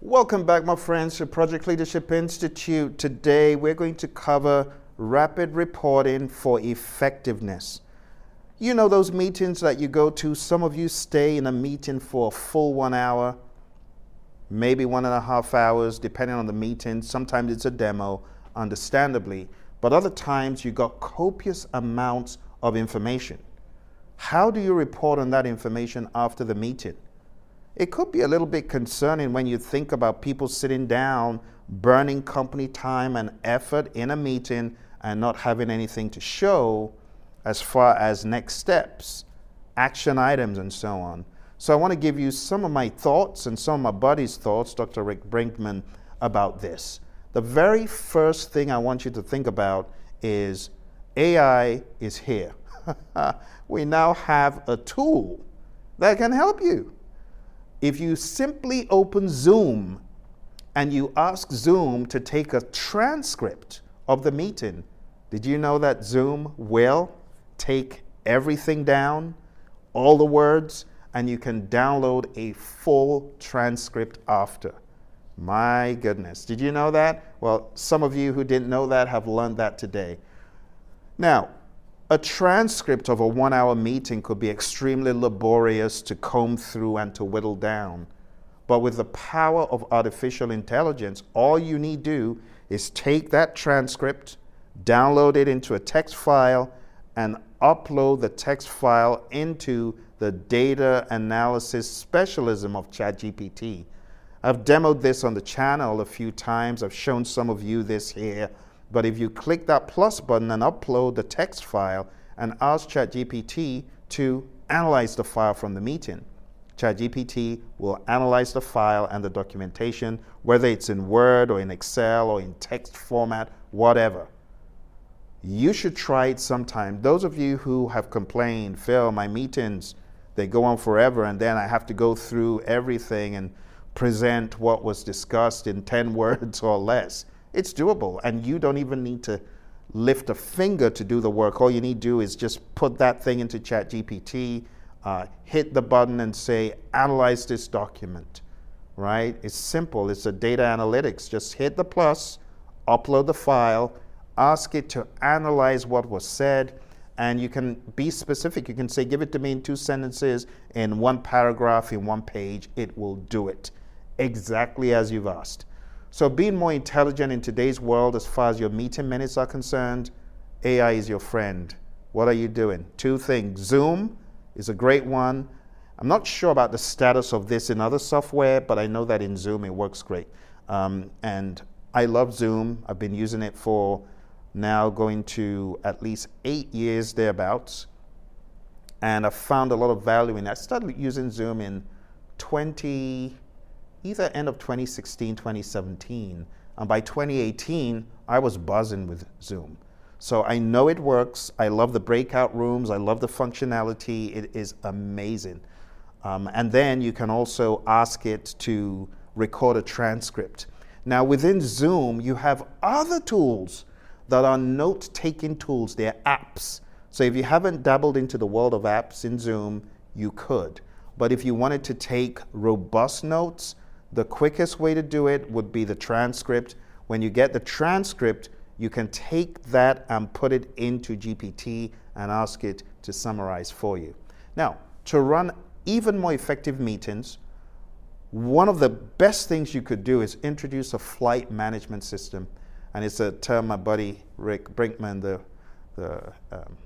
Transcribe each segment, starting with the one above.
Welcome back, my friends, to Project Leadership Institute. Today, we're going to cover rapid reporting for effectiveness. You know those meetings that you go to, some of you stay in a meeting for a full one hour, maybe one and a half hours, depending on the meeting. Sometimes it's a demo, understandably, but other times you've got copious amounts of information. How do you report on that information after the meeting? It could be a little bit concerning when you think about people sitting down, burning company time and effort in a meeting and not having anything to show as far as next steps, action items, and so on. So I want to give you some of my thoughts and some of my buddy's thoughts, Dr. Rick Brinkman, about this. The very first thing I want you to think about is AI is here. we now have a tool that can help you. If you simply open Zoom and you ask Zoom to take a transcript of the meeting, did you know that Zoom will take everything down, all the words, and you can download a full transcript after? My goodness. Did you know that? Well, some of you who didn't know that have learned that today. Now, a transcript of a one hour meeting could be extremely laborious to comb through and to whittle down. But with the power of artificial intelligence, all you need to do is take that transcript, download it into a text file, and upload the text file into the data analysis specialism of ChatGPT. I've demoed this on the channel a few times. I've shown some of you this here but if you click that plus button and upload the text file and ask ChatGPT to analyze the file from the meeting, ChatGPT will analyze the file and the documentation, whether it's in Word or in Excel or in text format, whatever. You should try it sometime. Those of you who have complained, Phil, my meetings, they go on forever, and then I have to go through everything and present what was discussed in 10 words or less. It's doable, and you don't even need to lift a finger to do the work. All you need to do is just put that thing into ChatGPT, uh, hit the button, and say, analyze this document. Right? It's simple. It's a data analytics. Just hit the plus, upload the file, ask it to analyze what was said, and you can be specific. You can say, give it to me in two sentences, in one paragraph, in one page. It will do it exactly as you've asked. So, being more intelligent in today's world, as far as your meeting minutes are concerned, AI is your friend. What are you doing? Two things. Zoom is a great one. I'm not sure about the status of this in other software, but I know that in Zoom it works great. Um, and I love Zoom. I've been using it for now going to at least eight years thereabouts. And I've found a lot of value in it. I started using Zoom in 20 either end of 2016, 2017. And by 2018, I was buzzing with Zoom. So I know it works. I love the breakout rooms. I love the functionality. It is amazing. Um, and then you can also ask it to record a transcript. Now, within Zoom, you have other tools that are note taking tools. They're apps. So if you haven't dabbled into the world of apps in Zoom, you could. But if you wanted to take robust notes, the quickest way to do it would be the transcript. When you get the transcript, you can take that and put it into GPT and ask it to summarize for you. Now, to run even more effective meetings, one of the best things you could do is introduce a flight management system. And it's a term my buddy Rick Brinkman, the, the um,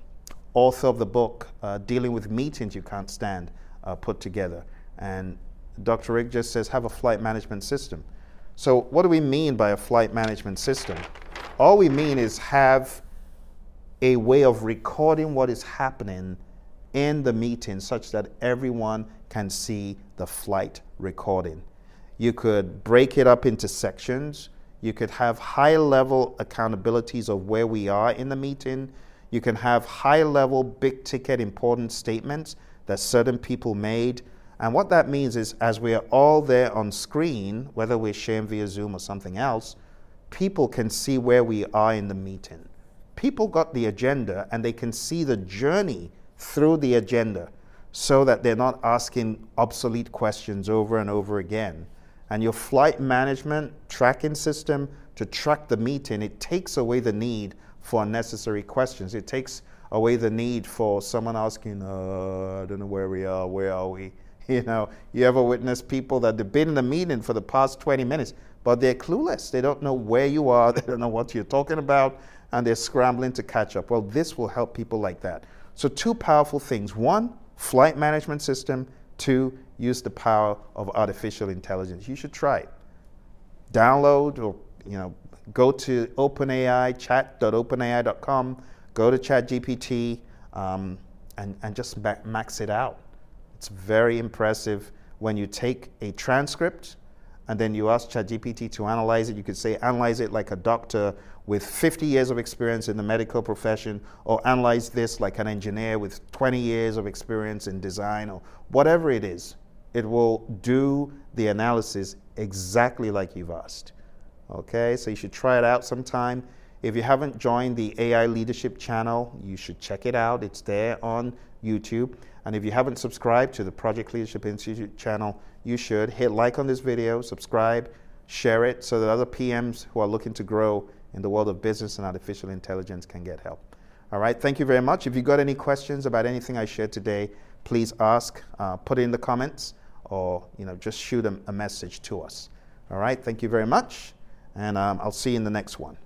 author of the book, uh, Dealing with Meetings You Can't Stand, uh, put together. And Dr. Rick just says have a flight management system. So, what do we mean by a flight management system? All we mean is have a way of recording what is happening in the meeting such that everyone can see the flight recording. You could break it up into sections. You could have high level accountabilities of where we are in the meeting. You can have high level, big ticket, important statements that certain people made and what that means is, as we are all there on screen, whether we're sharing via Zoom or something else, people can see where we are in the meeting. People got the agenda and they can see the journey through the agenda so that they're not asking obsolete questions over and over again. And your flight management tracking system to track the meeting, it takes away the need for unnecessary questions. It takes away the need for someone asking, uh, I don't know where we are, where are we? You know, you ever witness people that they've been in the meeting for the past 20 minutes, but they're clueless. They don't know where you are, they don't know what you're talking about, and they're scrambling to catch up. Well, this will help people like that. So, two powerful things. One, flight management system. Two, use the power of artificial intelligence. You should try it. Download or you know, go to OpenAI, chat.openai.com, go to ChatGPT, um, and, and just max it out. It's very impressive when you take a transcript and then you ask ChatGPT to analyze it. You could say, analyze it like a doctor with 50 years of experience in the medical profession, or analyze this like an engineer with 20 years of experience in design, or whatever it is. It will do the analysis exactly like you've asked. Okay, so you should try it out sometime. If you haven't joined the AI Leadership channel, you should check it out. It's there on YouTube. And if you haven't subscribed to the Project Leadership Institute channel, you should hit like on this video, subscribe, share it so that other PMs who are looking to grow in the world of business and artificial intelligence can get help. All right, thank you very much. If you've got any questions about anything I shared today, please ask, uh, put it in the comments, or you know, just shoot a, a message to us. All right, thank you very much and um, I'll see you in the next one.